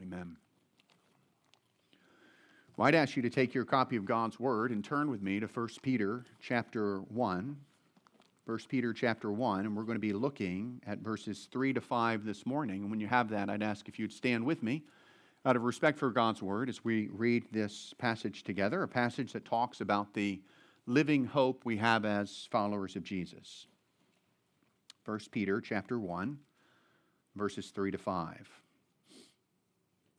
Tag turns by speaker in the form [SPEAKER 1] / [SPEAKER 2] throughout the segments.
[SPEAKER 1] Amen. Well, I'd ask you to take your copy of God's Word and turn with me to 1 Peter chapter 1. 1 Peter chapter 1, and we're going to be looking at verses 3 to 5 this morning. And when you have that, I'd ask if you'd stand with me out of respect for God's Word as we read this passage together, a passage that talks about the living hope we have as followers of Jesus. 1 Peter chapter 1, verses 3 to 5.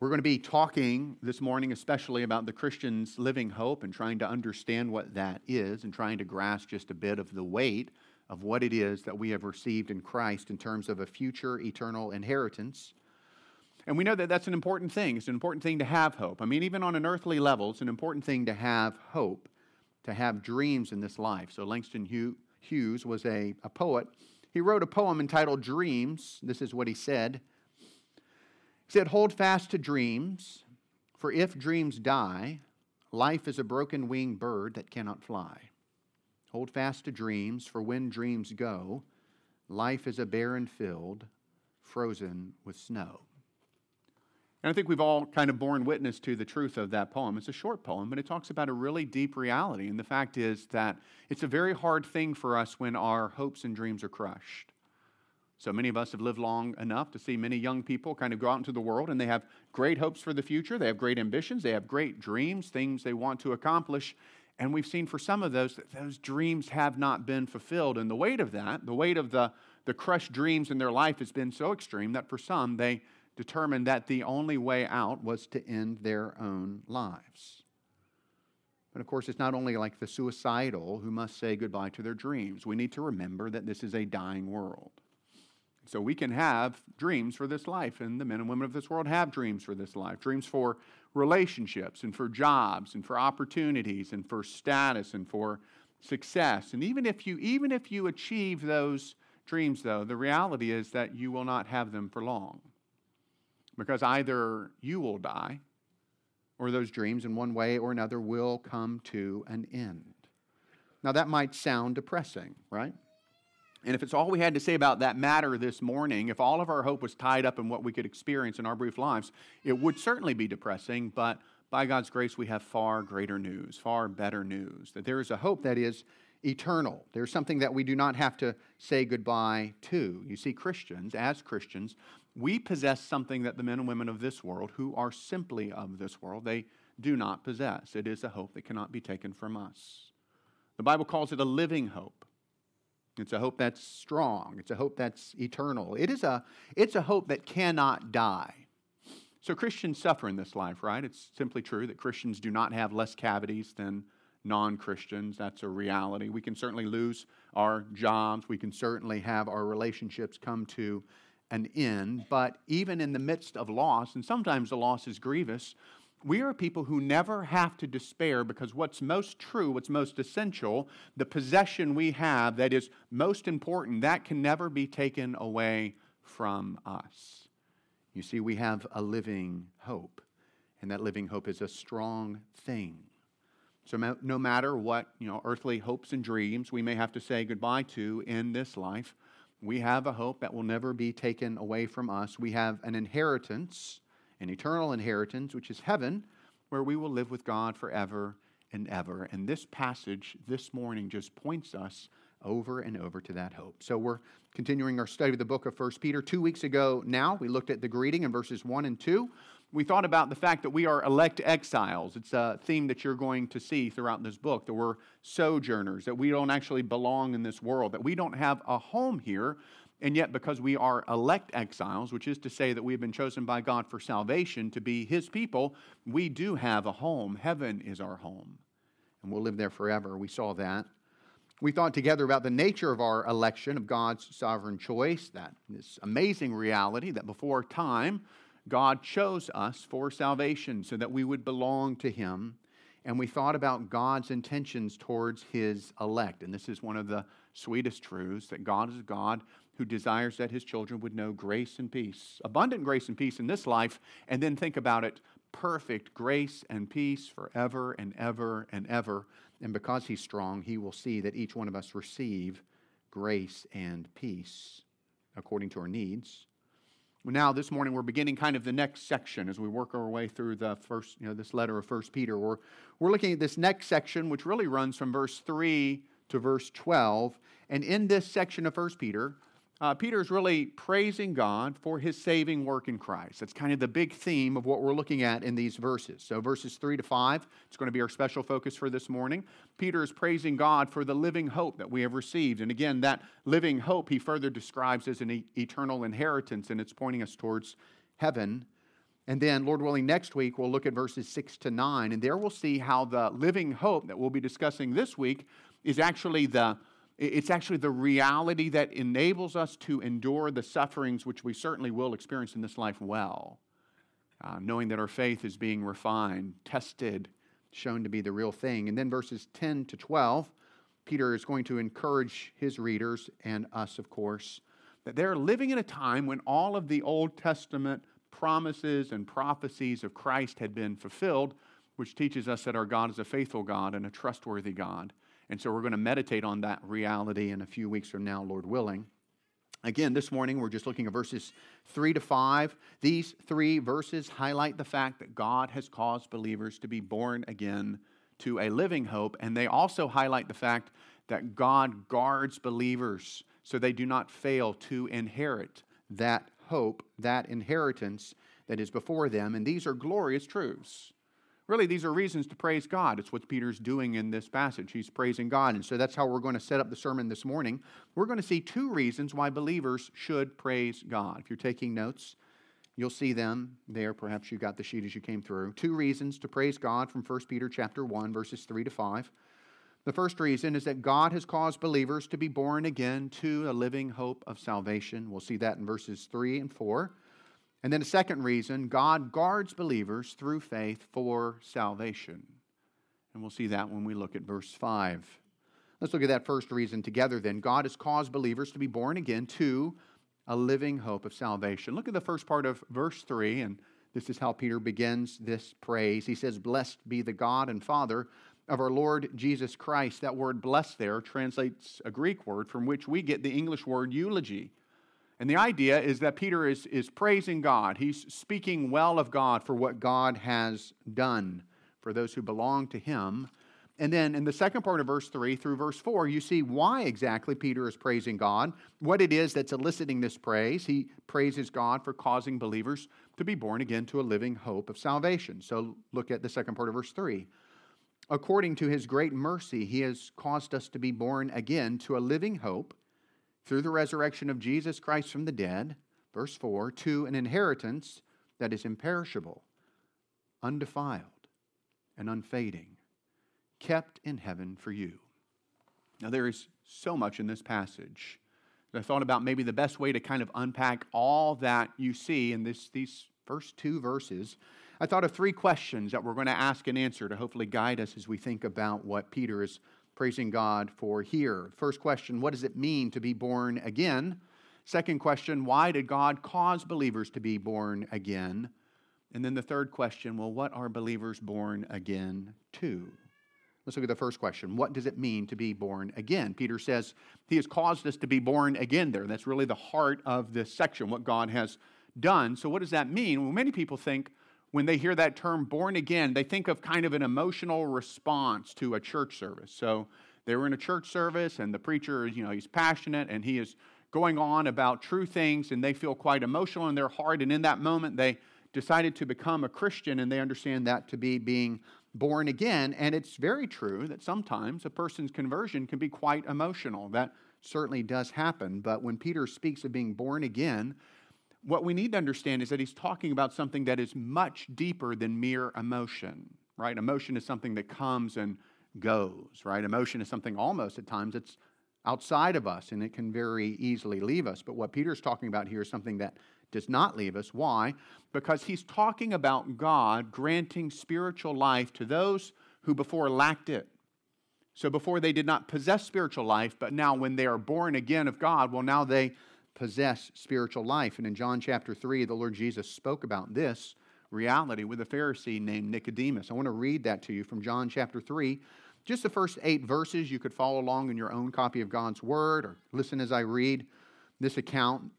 [SPEAKER 1] We're going to be talking this morning, especially about the Christian's living hope and trying to understand what that is and trying to grasp just a bit of the weight of what it is that we have received in Christ in terms of a future eternal inheritance. And we know that that's an important thing. It's an important thing to have hope. I mean, even on an earthly level, it's an important thing to have hope, to have dreams in this life. So, Langston Hughes was a, a poet. He wrote a poem entitled Dreams. This is what he said. He said, Hold fast to dreams, for if dreams die, life is a broken winged bird that cannot fly. Hold fast to dreams, for when dreams go, life is a barren field, frozen with snow. And I think we've all kind of borne witness to the truth of that poem. It's a short poem, but it talks about a really deep reality. And the fact is that it's a very hard thing for us when our hopes and dreams are crushed. So many of us have lived long enough to see many young people kind of go out into the world and they have great hopes for the future. They have great ambitions. They have great dreams, things they want to accomplish. And we've seen for some of those that those dreams have not been fulfilled. And the weight of that, the weight of the, the crushed dreams in their life has been so extreme that for some, they determined that the only way out was to end their own lives. But of course, it's not only like the suicidal who must say goodbye to their dreams. We need to remember that this is a dying world. So we can have dreams for this life, and the men and women of this world have dreams for this life dreams for relationships, and for jobs, and for opportunities, and for status, and for success. And even if you, even if you achieve those dreams, though, the reality is that you will not have them for long. Because either you will die, or those dreams, in one way or another, will come to an end. Now, that might sound depressing, right? And if it's all we had to say about that matter this morning, if all of our hope was tied up in what we could experience in our brief lives, it would certainly be depressing, but by God's grace, we have far greater news, far better news, that there is a hope that is eternal. There's something that we do not have to say goodbye to. You see, Christians, as Christians, we possess something that the men and women of this world, who are simply of this world, they do not possess. It is a hope that cannot be taken from us. The Bible calls it a living hope. It's a hope that's strong. It's a hope that's eternal. It is a, it's a hope that cannot die. So Christians suffer in this life, right? It's simply true that Christians do not have less cavities than non Christians. That's a reality. We can certainly lose our jobs. We can certainly have our relationships come to an end. But even in the midst of loss, and sometimes the loss is grievous, we are people who never have to despair because what's most true, what's most essential, the possession we have that is most important, that can never be taken away from us. You see, we have a living hope, and that living hope is a strong thing. So, no matter what you know, earthly hopes and dreams we may have to say goodbye to in this life, we have a hope that will never be taken away from us. We have an inheritance an eternal inheritance, which is heaven, where we will live with God forever and ever. And this passage this morning just points us over and over to that hope. So we're continuing our study of the book of 1 Peter. Two weeks ago now, we looked at the greeting in verses 1 and 2. We thought about the fact that we are elect exiles. It's a theme that you're going to see throughout this book, that we're sojourners, that we don't actually belong in this world, that we don't have a home here, and yet, because we are elect exiles, which is to say that we have been chosen by God for salvation to be His people, we do have a home. Heaven is our home, and we'll live there forever. We saw that. We thought together about the nature of our election, of God's sovereign choice, that this amazing reality that before time, God chose us for salvation so that we would belong to Him. And we thought about God's intentions towards His elect. And this is one of the sweetest truths that God is God who desires that His children would know grace and peace, abundant grace and peace in this life, and then think about it perfect grace and peace forever and ever and ever. And because He's strong, He will see that each one of us receive grace and peace according to our needs. Now, this morning, we're beginning kind of the next section as we work our way through the first, you know, this letter of First Peter. We're, we're looking at this next section, which really runs from verse 3 to verse 12. And in this section of First Peter, uh, Peter is really praising God for his saving work in Christ. That's kind of the big theme of what we're looking at in these verses. So, verses 3 to 5, it's going to be our special focus for this morning. Peter is praising God for the living hope that we have received. And again, that living hope he further describes as an e- eternal inheritance, and it's pointing us towards heaven. And then, Lord willing, next week we'll look at verses 6 to 9, and there we'll see how the living hope that we'll be discussing this week is actually the it's actually the reality that enables us to endure the sufferings which we certainly will experience in this life well, uh, knowing that our faith is being refined, tested, shown to be the real thing. And then verses 10 to 12, Peter is going to encourage his readers and us, of course, that they're living in a time when all of the Old Testament promises and prophecies of Christ had been fulfilled, which teaches us that our God is a faithful God and a trustworthy God. And so we're going to meditate on that reality in a few weeks from now, Lord willing. Again, this morning we're just looking at verses 3 to 5. These three verses highlight the fact that God has caused believers to be born again to a living hope, and they also highlight the fact that God guards believers so they do not fail to inherit that hope, that inheritance that is before them. And these are glorious truths. Really, these are reasons to praise God. It's what Peter's doing in this passage. He's praising God. And so that's how we're going to set up the sermon this morning. We're going to see two reasons why believers should praise God. If you're taking notes, you'll see them there. Perhaps you got the sheet as you came through. Two reasons to praise God from 1 Peter chapter 1, verses 3 to 5. The first reason is that God has caused believers to be born again to a living hope of salvation. We'll see that in verses 3 and 4. And then a second reason God guards believers through faith for salvation. And we'll see that when we look at verse 5. Let's look at that first reason together then. God has caused believers to be born again to a living hope of salvation. Look at the first part of verse 3, and this is how Peter begins this praise. He says, Blessed be the God and Father of our Lord Jesus Christ. That word blessed there translates a Greek word from which we get the English word eulogy. And the idea is that Peter is, is praising God. He's speaking well of God for what God has done for those who belong to him. And then in the second part of verse 3 through verse 4, you see why exactly Peter is praising God, what it is that's eliciting this praise. He praises God for causing believers to be born again to a living hope of salvation. So look at the second part of verse 3. According to his great mercy, he has caused us to be born again to a living hope through the resurrection of Jesus Christ from the dead, verse 4, to an inheritance that is imperishable, undefiled, and unfading, kept in heaven for you. Now, there is so much in this passage. I thought about maybe the best way to kind of unpack all that you see in this, these first two verses. I thought of three questions that we're going to ask and answer to hopefully guide us as we think about what Peter is praising God for here. First question What does it mean to be born again? Second question Why did God cause believers to be born again? And then the third question Well, what are believers born again to? Let's look at the first question. What does it mean to be born again? Peter says he has caused us to be born again there. That's really the heart of this section, what God has done. So, what does that mean? Well, many people think when they hear that term born again, they think of kind of an emotional response to a church service. So they were in a church service and the preacher, you know, he's passionate and he is going on about true things and they feel quite emotional in their heart. And in that moment, they decided to become a Christian and they understand that to be being born again. And it's very true that sometimes a person's conversion can be quite emotional. That certainly does happen. But when Peter speaks of being born again, what we need to understand is that he's talking about something that is much deeper than mere emotion, right? Emotion is something that comes and goes, right? Emotion is something almost at times it's outside of us and it can very easily leave us. But what Peter's talking about here is something that does not leave us. Why? Because he's talking about God granting spiritual life to those who before lacked it. So before they did not possess spiritual life, but now when they are born again of God, well, now they possess spiritual life. And in John chapter 3, the Lord Jesus spoke about this reality with a Pharisee named Nicodemus. I want to read that to you from John chapter 3. Just the first eight verses. You could follow along in your own copy of God's Word or listen as I read this account.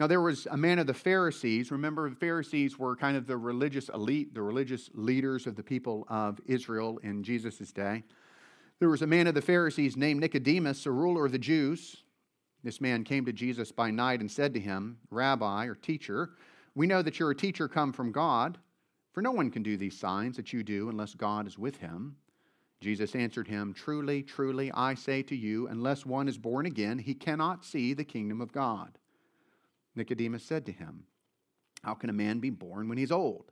[SPEAKER 1] Now, there was a man of the Pharisees. Remember, the Pharisees were kind of the religious elite, the religious leaders of the people of Israel in Jesus' day. There was a man of the Pharisees named Nicodemus, a ruler of the Jews. This man came to Jesus by night and said to him, Rabbi or teacher, we know that you're a teacher come from God, for no one can do these signs that you do unless God is with him. Jesus answered him, Truly, truly, I say to you, unless one is born again, he cannot see the kingdom of God. Nicodemus said to him, How can a man be born when he's old?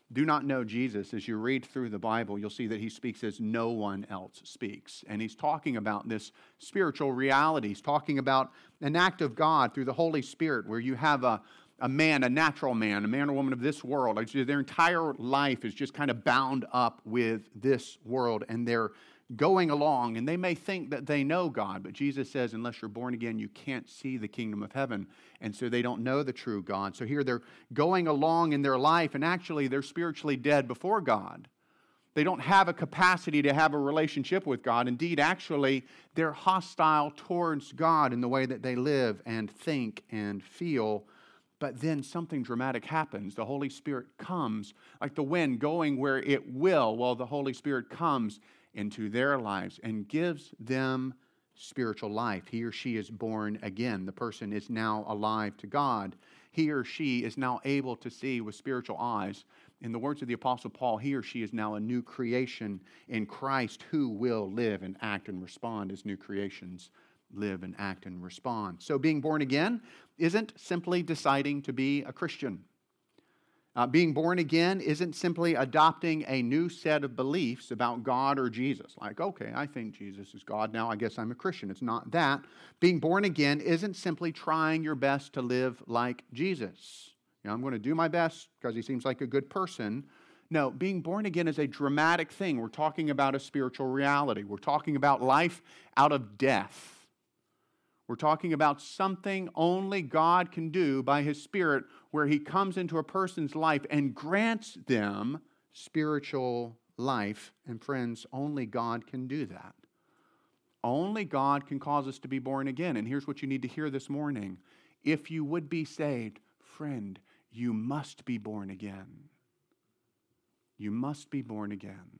[SPEAKER 1] do not know Jesus, as you read through the Bible, you'll see that he speaks as no one else speaks. And he's talking about this spiritual reality. He's talking about an act of God through the Holy Spirit where you have a, a man, a natural man, a man or woman of this world. Their entire life is just kind of bound up with this world and they're going along and they may think that they know God, but Jesus says, unless you're born again, you can't see the kingdom of heaven. And so they don't know the true God. So here they're going along in their life and actually they're spiritually dead before God. They don't have a capacity to have a relationship with God. Indeed, actually, they're hostile towards God in the way that they live and think and feel. But then something dramatic happens. The Holy Spirit comes, like the wind going where it will, while the Holy Spirit comes into their lives and gives them spiritual life. He or she is born again. The person is now alive to God. He or she is now able to see with spiritual eyes. In the words of the Apostle Paul, he or she is now a new creation in Christ who will live and act and respond as new creations live and act and respond. So, being born again isn't simply deciding to be a Christian. Uh, being born again isn't simply adopting a new set of beliefs about God or Jesus. Like, okay, I think Jesus is God now, I guess I'm a Christian. It's not that. Being born again isn't simply trying your best to live like Jesus. You know, I'm going to do my best because he seems like a good person. No, being born again is a dramatic thing. We're talking about a spiritual reality, we're talking about life out of death. We're talking about something only God can do by His Spirit, where He comes into a person's life and grants them spiritual life. And friends, only God can do that. Only God can cause us to be born again. And here's what you need to hear this morning if you would be saved, friend, you must be born again. You must be born again.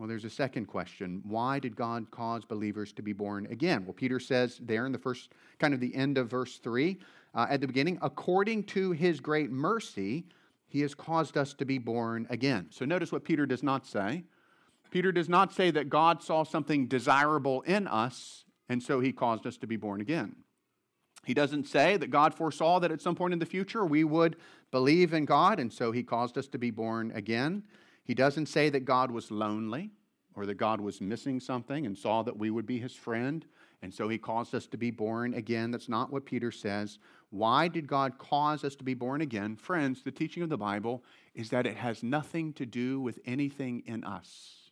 [SPEAKER 1] Well, there's a second question. Why did God cause believers to be born again? Well, Peter says there in the first, kind of the end of verse 3, uh, at the beginning, according to his great mercy, he has caused us to be born again. So notice what Peter does not say. Peter does not say that God saw something desirable in us, and so he caused us to be born again. He doesn't say that God foresaw that at some point in the future we would believe in God, and so he caused us to be born again. He doesn't say that God was lonely or that God was missing something and saw that we would be his friend, and so he caused us to be born again. That's not what Peter says. Why did God cause us to be born again? Friends, the teaching of the Bible is that it has nothing to do with anything in us.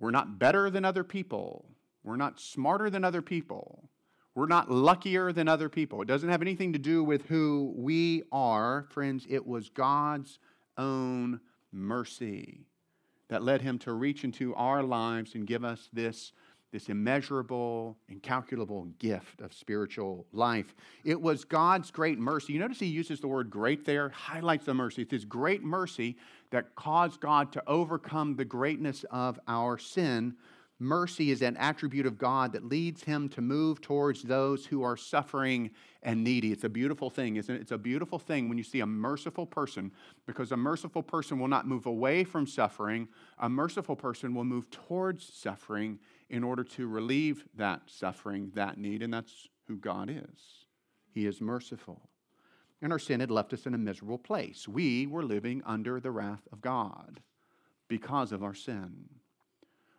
[SPEAKER 1] We're not better than other people. We're not smarter than other people. We're not luckier than other people. It doesn't have anything to do with who we are. Friends, it was God's own mercy that led him to reach into our lives and give us this, this immeasurable, incalculable gift of spiritual life. It was God's great mercy. You notice he uses the word great there, highlights the mercy. It's his great mercy that caused God to overcome the greatness of our sin mercy is an attribute of God that leads him to move towards those who are suffering and needy. It's a beautiful thing, isn't it? It's a beautiful thing when you see a merciful person because a merciful person will not move away from suffering. A merciful person will move towards suffering in order to relieve that suffering, that need, and that's who God is. He is merciful. And our sin had left us in a miserable place. We were living under the wrath of God because of our sin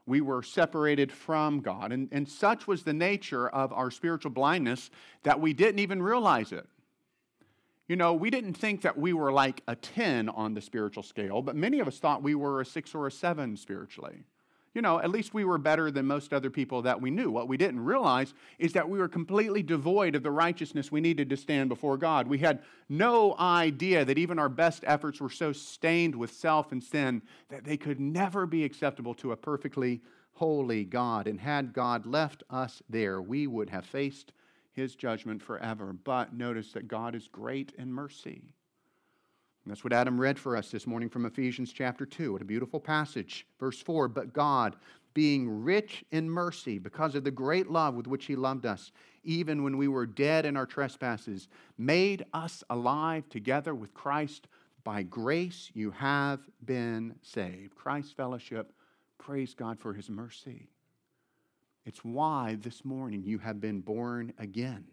[SPEAKER 1] we were separated from God. And, and such was the nature of our spiritual blindness that we didn't even realize it. You know, we didn't think that we were like a 10 on the spiritual scale, but many of us thought we were a 6 or a 7 spiritually. You know, at least we were better than most other people that we knew. What we didn't realize is that we were completely devoid of the righteousness we needed to stand before God. We had no idea that even our best efforts were so stained with self and sin that they could never be acceptable to a perfectly holy God. And had God left us there, we would have faced his judgment forever. But notice that God is great in mercy. And that's what Adam read for us this morning from Ephesians chapter 2. What a beautiful passage. Verse 4 But God, being rich in mercy, because of the great love with which He loved us, even when we were dead in our trespasses, made us alive together with Christ. By grace you have been saved. Christ's fellowship, praise God for His mercy. It's why this morning you have been born again.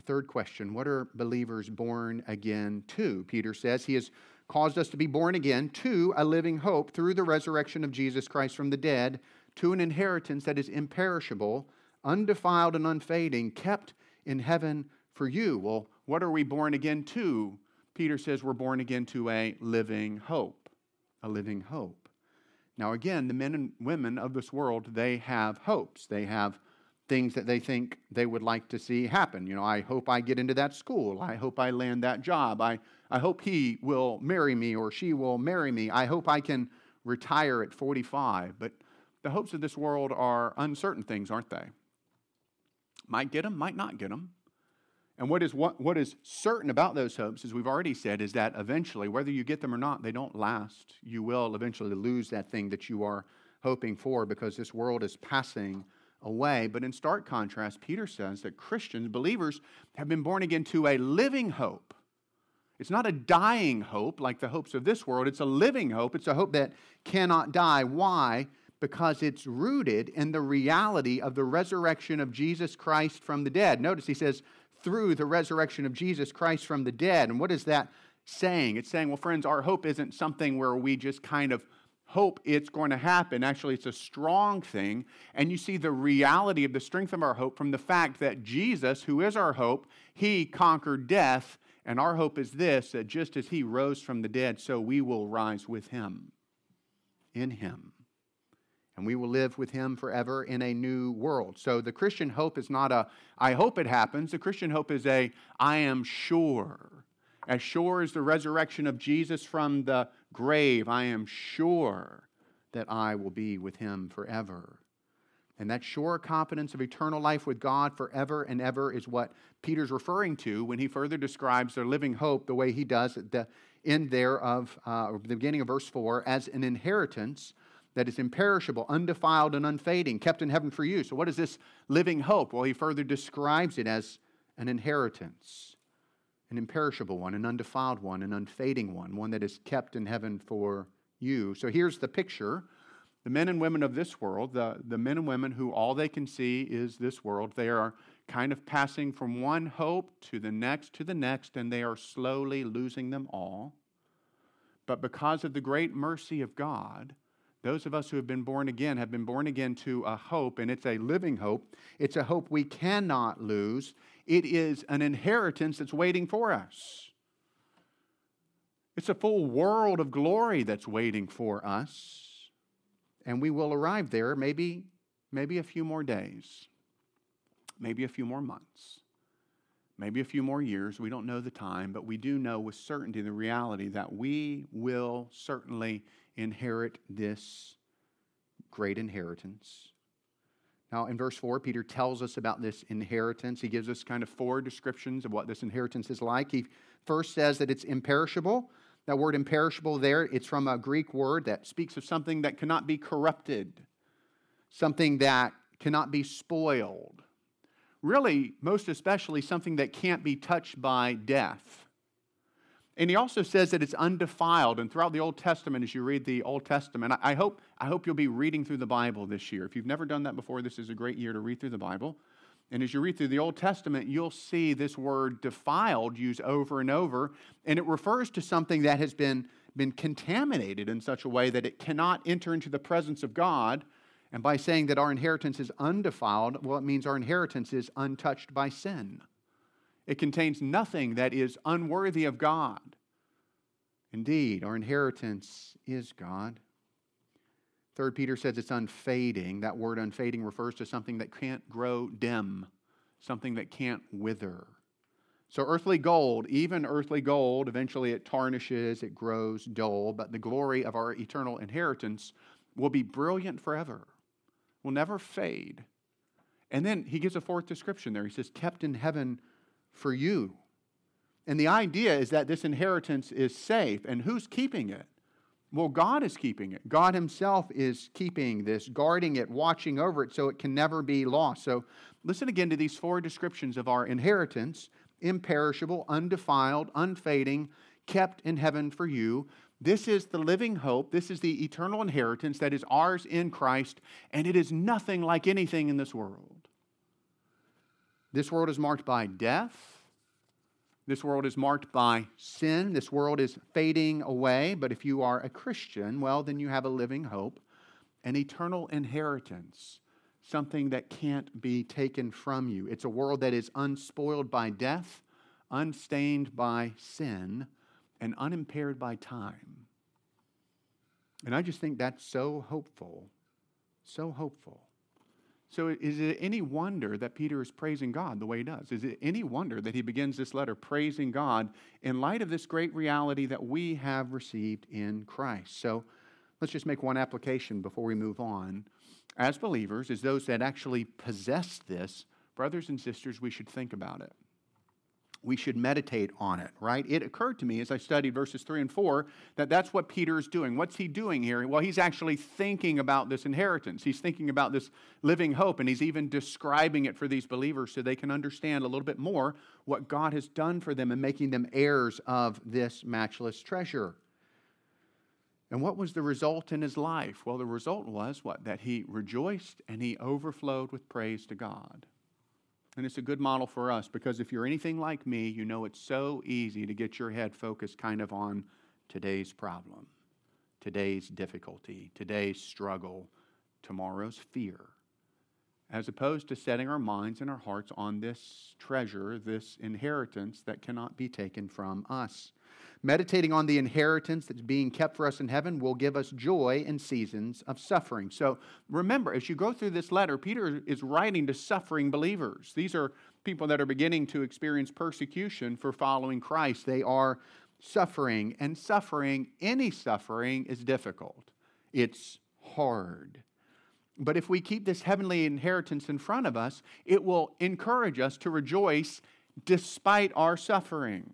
[SPEAKER 1] A third question What are believers born again to? Peter says he has caused us to be born again to a living hope through the resurrection of Jesus Christ from the dead, to an inheritance that is imperishable, undefiled, and unfading, kept in heaven for you. Well, what are we born again to? Peter says we're born again to a living hope. A living hope. Now, again, the men and women of this world, they have hopes. They have things that they think they would like to see happen. You know, I hope I get into that school. I hope I land that job. I, I hope he will marry me or she will marry me. I hope I can retire at 45. But the hopes of this world are uncertain things, aren't they? Might get them, might not get them. And what is, what, what is certain about those hopes, as we've already said, is that eventually, whether you get them or not, they don't last. You will eventually lose that thing that you are hoping for because this world is passing away. But in stark contrast, Peter says that Christians, believers, have been born again to a living hope. It's not a dying hope like the hopes of this world, it's a living hope. It's a hope that cannot die. Why? Because it's rooted in the reality of the resurrection of Jesus Christ from the dead. Notice he says, through the resurrection of Jesus Christ from the dead. And what is that saying? It's saying, well, friends, our hope isn't something where we just kind of hope it's going to happen. Actually, it's a strong thing. And you see the reality of the strength of our hope from the fact that Jesus, who is our hope, he conquered death. And our hope is this that just as he rose from the dead, so we will rise with him, in him. And we will live with him forever in a new world. So the Christian hope is not a, I hope it happens. The Christian hope is a, I am sure. As sure as the resurrection of Jesus from the grave, I am sure that I will be with him forever. And that sure confidence of eternal life with God forever and ever is what Peter's referring to when he further describes their living hope the way he does at the end there of uh, the beginning of verse 4 as an inheritance that is imperishable, undefiled, and unfading, kept in heaven for you. So, what is this living hope? Well, he further describes it as an inheritance an imperishable one, an undefiled one, an unfading one, one that is kept in heaven for you. So here's the picture. The men and women of this world, the, the men and women who all they can see is this world, they are kind of passing from one hope to the next to the next, and they are slowly losing them all. But because of the great mercy of God, those of us who have been born again have been born again to a hope, and it's a living hope. It's a hope we cannot lose. It is an inheritance that's waiting for us. It's a full world of glory that's waiting for us. And we will arrive there maybe, maybe a few more days, maybe a few more months, maybe a few more years. We don't know the time, but we do know with certainty the reality that we will certainly inherit this great inheritance. Now, in verse 4, Peter tells us about this inheritance. He gives us kind of four descriptions of what this inheritance is like. He first says that it's imperishable. That word imperishable there, it's from a Greek word that speaks of something that cannot be corrupted. something that cannot be spoiled. Really, most especially, something that can't be touched by death. And he also says that it's undefiled. And throughout the Old Testament, as you read the Old Testament, I hope, I hope you'll be reading through the Bible this year. If you've never done that before, this is a great year to read through the Bible. And as you read through the Old Testament, you'll see this word defiled used over and over. And it refers to something that has been, been contaminated in such a way that it cannot enter into the presence of God. And by saying that our inheritance is undefiled, well, it means our inheritance is untouched by sin. It contains nothing that is unworthy of God. Indeed, our inheritance is God. Third Peter says it's unfading. That word unfading refers to something that can't grow dim, something that can't wither. So, earthly gold, even earthly gold, eventually it tarnishes, it grows dull, but the glory of our eternal inheritance will be brilliant forever, will never fade. And then he gives a fourth description there. He says, kept in heaven for you. And the idea is that this inheritance is safe. And who's keeping it? Well, God is keeping it. God Himself is keeping this, guarding it, watching over it so it can never be lost. So listen again to these four descriptions of our inheritance imperishable, undefiled, unfading, kept in heaven for you. This is the living hope. This is the eternal inheritance that is ours in Christ, and it is nothing like anything in this world. This world is marked by death this world is marked by sin. This world is fading away. But if you are a Christian, well, then you have a living hope, an eternal inheritance, something that can't be taken from you. It's a world that is unspoiled by death, unstained by sin, and unimpaired by time. And I just think that's so hopeful. So hopeful. So, is it any wonder that Peter is praising God the way he does? Is it any wonder that he begins this letter praising God in light of this great reality that we have received in Christ? So, let's just make one application before we move on. As believers, as those that actually possess this, brothers and sisters, we should think about it we should meditate on it, right? It occurred to me as I studied verses 3 and 4 that that's what Peter is doing. What's he doing here? Well, he's actually thinking about this inheritance. He's thinking about this living hope, and he's even describing it for these believers so they can understand a little bit more what God has done for them and making them heirs of this matchless treasure. And what was the result in his life? Well, the result was what? That he rejoiced and he overflowed with praise to God. And it's a good model for us because if you're anything like me, you know it's so easy to get your head focused kind of on today's problem, today's difficulty, today's struggle, tomorrow's fear, as opposed to setting our minds and our hearts on this treasure, this inheritance that cannot be taken from us. Meditating on the inheritance that's being kept for us in heaven will give us joy in seasons of suffering. So remember, as you go through this letter, Peter is writing to suffering believers. These are people that are beginning to experience persecution for following Christ. They are suffering, and suffering, any suffering, is difficult. It's hard. But if we keep this heavenly inheritance in front of us, it will encourage us to rejoice despite our suffering.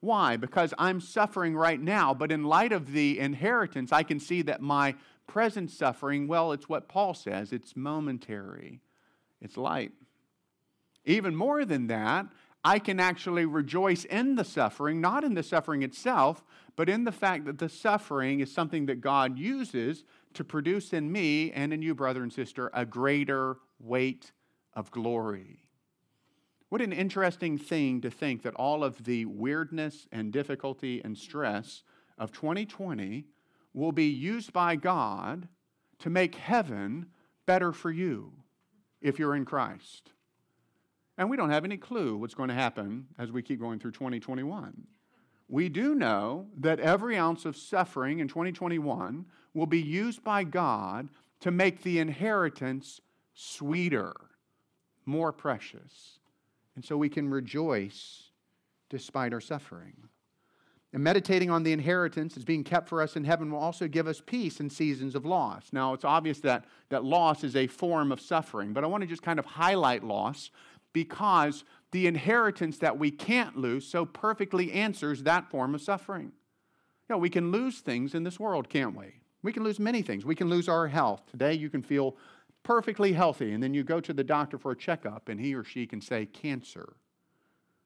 [SPEAKER 1] Why? Because I'm suffering right now, but in light of the inheritance, I can see that my present suffering, well, it's what Paul says it's momentary, it's light. Even more than that, I can actually rejoice in the suffering, not in the suffering itself, but in the fact that the suffering is something that God uses to produce in me and in you, brother and sister, a greater weight of glory. What an interesting thing to think that all of the weirdness and difficulty and stress of 2020 will be used by God to make heaven better for you if you're in Christ. And we don't have any clue what's going to happen as we keep going through 2021. We do know that every ounce of suffering in 2021 will be used by God to make the inheritance sweeter, more precious. And so we can rejoice despite our suffering. And meditating on the inheritance that's being kept for us in heaven will also give us peace in seasons of loss. Now, it's obvious that, that loss is a form of suffering, but I want to just kind of highlight loss because the inheritance that we can't lose so perfectly answers that form of suffering. You know, we can lose things in this world, can't we? We can lose many things. We can lose our health. Today, you can feel perfectly healthy, and then you go to the doctor for a checkup, and he or she can say cancer.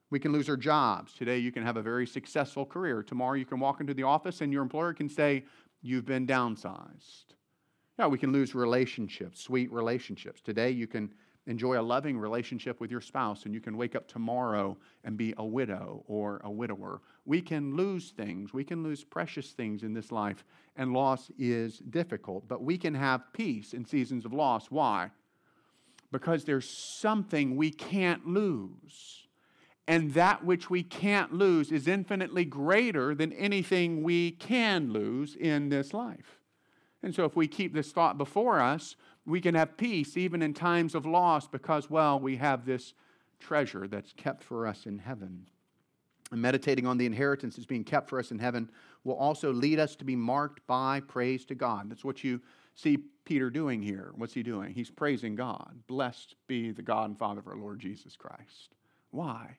[SPEAKER 1] We can lose our jobs. Today, you can have a very successful career. Tomorrow, you can walk into the office, and your employer can say, You've been downsized. Yeah, we can lose relationships, sweet relationships. Today, you can enjoy a loving relationship with your spouse, and you can wake up tomorrow and be a widow or a widower. We can lose things. We can lose precious things in this life, and loss is difficult. But we can have peace in seasons of loss. Why? Because there's something we can't lose. And that which we can't lose is infinitely greater than anything we can lose in this life. And so, if we keep this thought before us, we can have peace even in times of loss because, well, we have this treasure that's kept for us in heaven. And meditating on the inheritance that's being kept for us in heaven will also lead us to be marked by praise to God. That's what you see Peter doing here. What's he doing? He's praising God. Blessed be the God and Father of our Lord Jesus Christ. Why?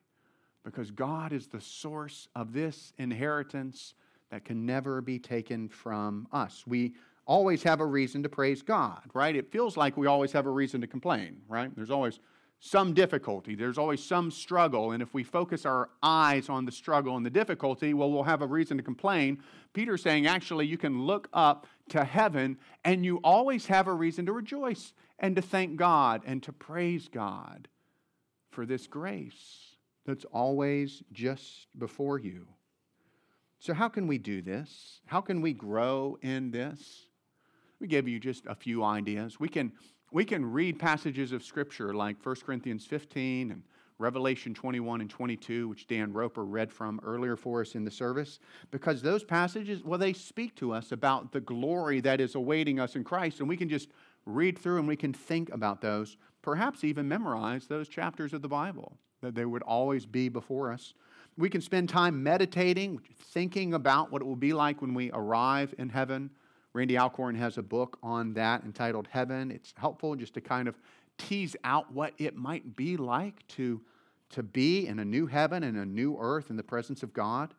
[SPEAKER 1] Because God is the source of this inheritance that can never be taken from us. We always have a reason to praise God, right? It feels like we always have a reason to complain, right? There's always some difficulty, there's always some struggle, and if we focus our eyes on the struggle and the difficulty, well, we'll have a reason to complain. Peter's saying actually you can look up to heaven and you always have a reason to rejoice and to thank God and to praise God for this grace that's always just before you. So, how can we do this? How can we grow in this? We give you just a few ideas. We can, we can read passages of Scripture like 1 Corinthians 15 and Revelation 21 and 22, which Dan Roper read from earlier for us in the service, because those passages, well, they speak to us about the glory that is awaiting us in Christ, and we can just read through and we can think about those, perhaps even memorize those chapters of the Bible, that they would always be before us. We can spend time meditating, thinking about what it will be like when we arrive in heaven. Randy Alcorn has a book on that entitled Heaven. It's helpful just to kind of tease out what it might be like to, to be in a new heaven and a new earth in the presence of God.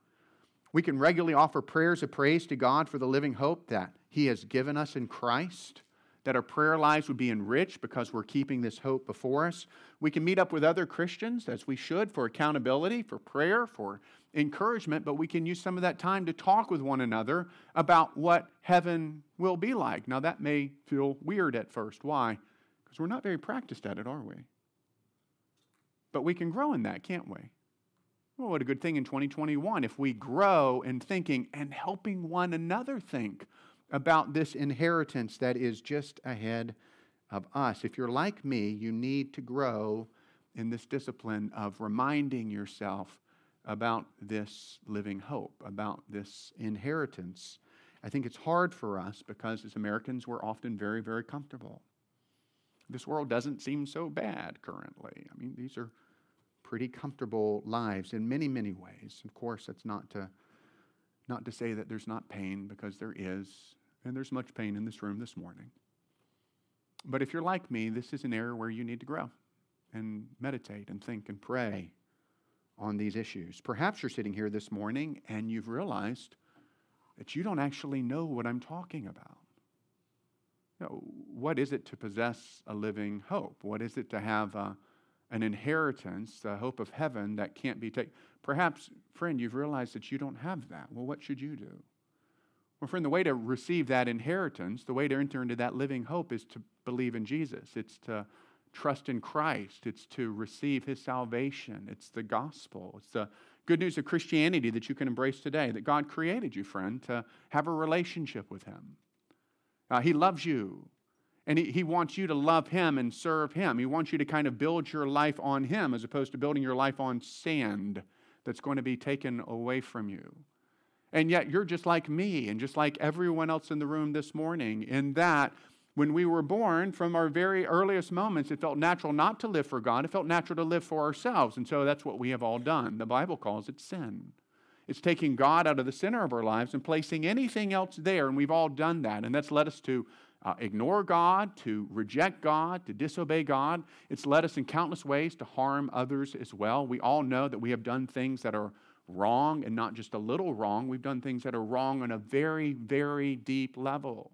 [SPEAKER 1] We can regularly offer prayers of praise to God for the living hope that He has given us in Christ, that our prayer lives would be enriched because we're keeping this hope before us. We can meet up with other Christians, as we should, for accountability, for prayer, for encouragement, but we can use some of that time to talk with one another about what heaven will be like. Now, that may feel weird at first. Why? Because we're not very practiced at it, are we? But we can grow in that, can't we? Well, what a good thing in 2021 if we grow in thinking and helping one another think about this inheritance that is just ahead of us. If you're like me, you need to grow in this discipline of reminding yourself about this living hope, about this inheritance. I think it's hard for us because as Americans, we're often very, very comfortable. This world doesn't seem so bad currently. I mean, these are pretty comfortable lives in many, many ways. Of course, that's not to, not to say that there's not pain, because there is, and there's much pain in this room this morning. But if you're like me, this is an area where you need to grow and meditate and think and pray on these issues. Perhaps you're sitting here this morning and you've realized that you don't actually know what I'm talking about. You know, what is it to possess a living hope? What is it to have a, an inheritance, the hope of heaven that can't be taken? Perhaps, friend, you've realized that you don't have that. Well, what should you do? Well, friend, the way to receive that inheritance, the way to enter into that living hope is to believe in Jesus. It's to trust in Christ, it's to receive his salvation, it's the gospel, it's the good news of Christianity that you can embrace today that God created you, friend, to have a relationship with him. Uh, he loves you. And he, he wants you to love him and serve him. He wants you to kind of build your life on him as opposed to building your life on sand that's going to be taken away from you. And yet, you're just like me and just like everyone else in the room this morning, in that when we were born, from our very earliest moments, it felt natural not to live for God. It felt natural to live for ourselves. And so that's what we have all done. The Bible calls it sin. It's taking God out of the center of our lives and placing anything else there. And we've all done that. And that's led us to uh, ignore God, to reject God, to disobey God. It's led us in countless ways to harm others as well. We all know that we have done things that are wrong and not just a little wrong. We've done things that are wrong on a very, very deep level.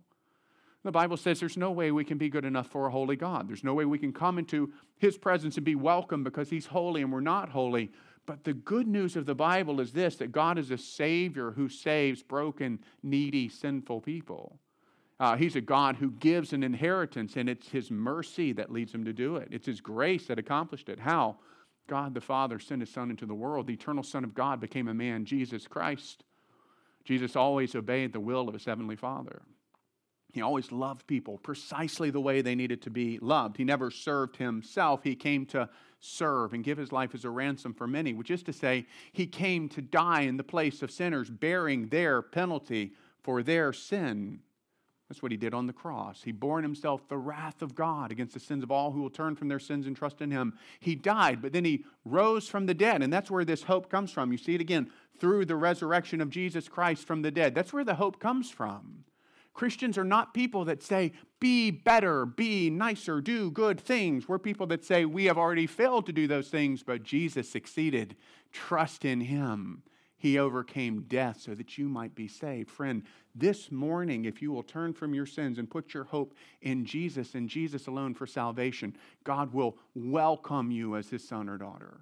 [SPEAKER 2] The Bible says there's no way we can be good enough for a holy God. There's no way we can come into His presence and be welcome because He's holy and we're not holy. But the good news of the Bible is this that God is a Savior who saves broken, needy, sinful people. Uh, he's a God who gives an inheritance, and it's His mercy that leads Him to do it. It's His grace that accomplished it. How? God the Father sent His Son into the world. The eternal Son of God became a man, Jesus Christ. Jesus always obeyed the will of His Heavenly Father. He always loved people precisely the way they needed to be loved. He never served himself. He came to serve and give his life as a ransom for many, which is to say, he came to die in the place of sinners, bearing their penalty for their sin. That's what he did on the cross. He bore in himself the wrath of God against the sins of all who will turn from their sins and trust in him. He died, but then he rose from the dead. And that's where this hope comes from. You see it again through the resurrection of Jesus Christ from the dead. That's where the hope comes from. Christians are not people that say, be better, be nicer, do good things. We're people that say, we have already failed to do those things, but Jesus succeeded. Trust in him. He overcame death so that you might be saved. Friend, this morning, if you will turn from your sins and put your hope in Jesus and Jesus alone for salvation, God will welcome you as his son or daughter.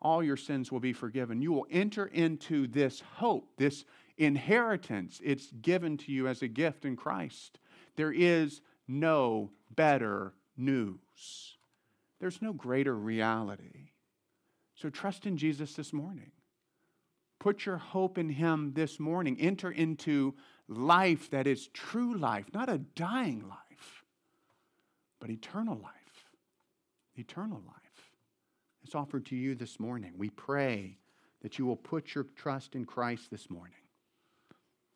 [SPEAKER 2] All your sins will be forgiven. You will enter into this hope, this inheritance. It's given to you as a gift in Christ. There is no better news, there's no greater reality. So trust in Jesus this morning. Put your hope in Him this morning. Enter into life that is true life, not a dying life, but eternal life. Eternal life. It's offered to you this morning. We pray that you will put your trust in Christ this morning.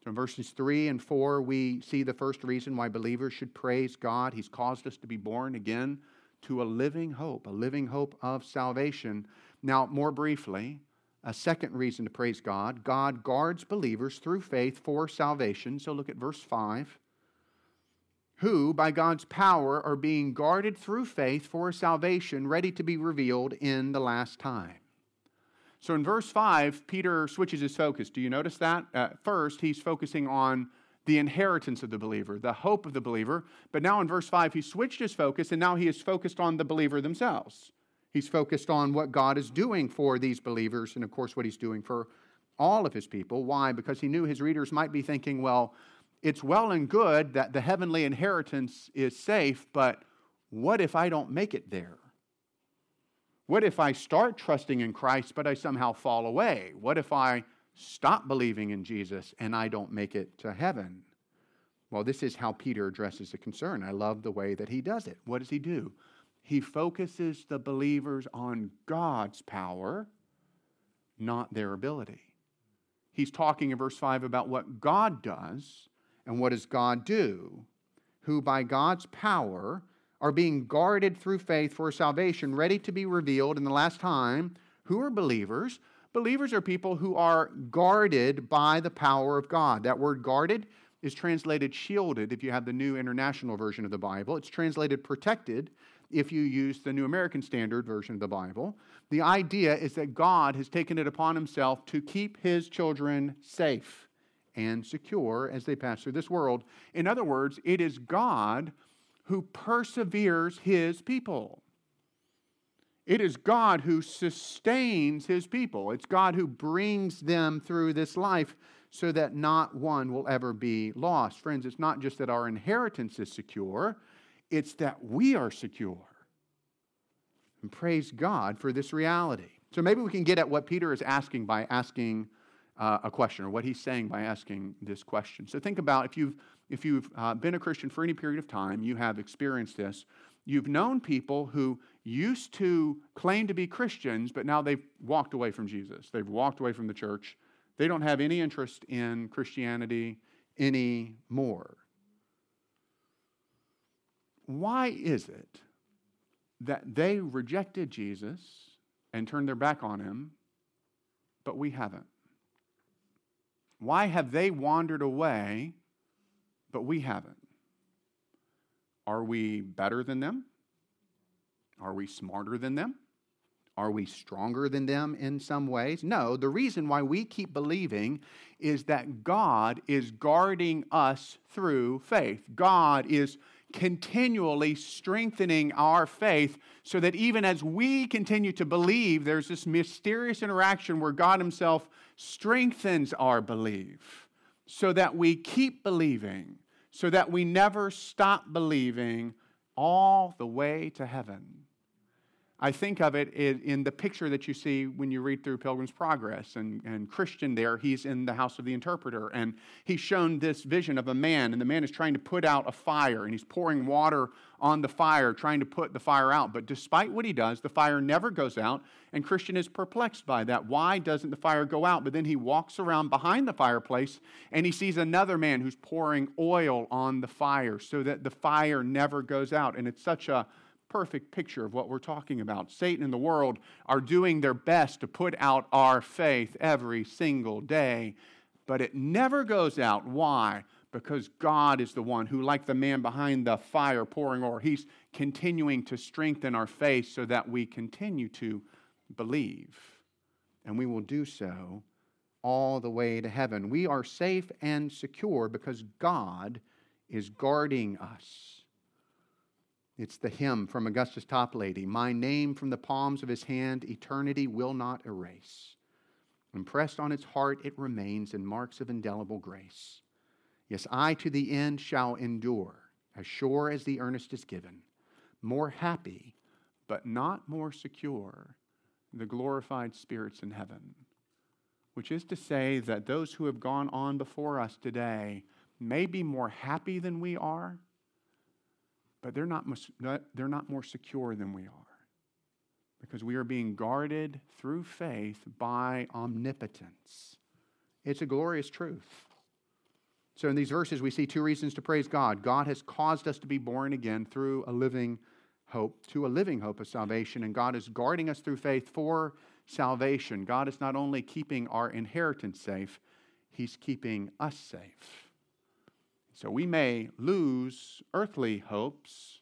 [SPEAKER 2] So in verses 3 and 4, we see the first reason why believers should praise God. He's caused us to be born again to a living hope, a living hope of salvation. Now, more briefly, a second reason to praise God God guards believers through faith for salvation. So look at verse 5. Who, by God's power, are being guarded through faith for salvation, ready to be revealed in the last time. So in verse 5, Peter switches his focus. Do you notice that? At first, he's focusing on the inheritance of the believer, the hope of the believer. But now in verse 5, he switched his focus, and now he is focused on the believer themselves. He's focused on what God is doing for these believers, and of course, what he's doing for all of his people. Why? Because he knew his readers might be thinking, well, it's well and good that the heavenly inheritance is safe, but what if I don't make it there? What if I start trusting in Christ, but I somehow fall away? What if I stop believing in Jesus and I don't make it to heaven? Well, this is how Peter addresses the concern. I love the way that he does it. What does he do? He focuses the believers on God's power, not their ability. He's talking in verse 5 about what God does and what does God do, who by God's power are being guarded through faith for salvation, ready to be revealed in the last time. Who are believers? Believers are people who are guarded by the power of God. That word guarded is translated shielded if you have the New International Version of the Bible. It's translated protected if you use the New American Standard Version of the Bible. The idea is that God has taken it upon himself to keep his children safe and secure as they pass through this world. In other words, it is God who perseveres his people. It is God who sustains his people. It's God who brings them through this life so that not one will ever be lost. Friends, it's not just that our inheritance is secure, it's that we are secure. And praise God for this reality. So maybe we can get at what Peter is asking by asking uh, a question, or what he's saying by asking this question. So think about if you've if you've uh, been a Christian for any period of time, you have experienced this. You've known people who used to claim to be Christians, but now they've walked away from Jesus. They've walked away from the church. They don't have any interest in Christianity anymore. Why is it that they rejected Jesus and turned their back on him, but we haven't? Why have they wandered away but we haven't. Are we better than them? Are we smarter than them?
[SPEAKER 1] Are we stronger than them in some ways? No. The reason why we keep believing is that God is guarding us through faith. God is continually strengthening our faith so that even as we continue to believe, there's this mysterious interaction where God Himself strengthens our belief so that we keep believing, so that we never stop believing all the way to heaven. I think of it in the picture that you see when you read through Pilgrim's Progress. And, and Christian there, he's in the house of the interpreter. And he's shown this vision of a man, and the man is trying to put out a fire, and he's pouring water on the fire, trying to put the fire out. But despite what he does, the fire never goes out. And Christian is perplexed by that. Why doesn't the fire go out? But then he walks around behind the fireplace and he sees another man who's pouring oil on the fire so that the fire never goes out. And it's such a perfect picture of what we're talking about. Satan and the world are doing their best to put out our faith every single day, but it never goes out. Why? Because God is the one who, like the man behind the fire pouring oil, he's continuing to strengthen our faith so that we continue to believe. And we will do so all the way to heaven. We are safe and secure because God is guarding us. It's the hymn from Augustus Toplady My name from the palms of his hand, eternity will not erase. Impressed on its heart, it remains in marks of indelible grace. Yes, I to the end shall endure, as sure as the earnest is given, more happy, but not more secure, the glorified spirits in heaven. Which is to say that those who have gone on before us today may be more happy than we are but they're not, they're not more secure than we are because we are being guarded through faith by omnipotence. It's a glorious truth. So, in these verses, we see two reasons to praise God. God has caused us to be born again through a living hope, to a living hope of salvation, and God is guarding us through faith for salvation. God is not only keeping our inheritance safe, He's keeping us safe. So we may lose earthly hopes,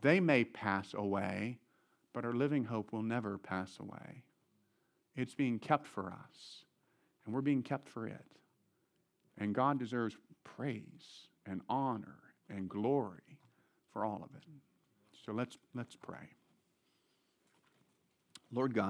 [SPEAKER 1] they may pass away, but our living hope will never pass away. It's being kept for us, and we're being kept for it. And God deserves praise and honor and glory for all of it. So let's, let's pray. Lord God,